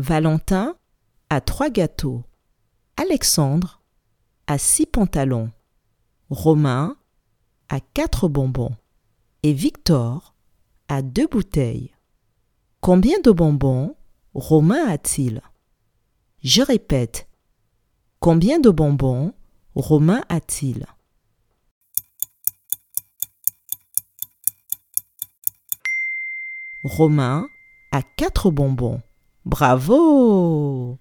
Valentin a trois gâteaux. Alexandre a six pantalons. Romain a quatre bonbons. Et Victor a deux bouteilles. Combien de bonbons Romain a-t-il? Je répète. Combien de bonbons Romain a-t-il? Romain a quatre bonbons. Bravo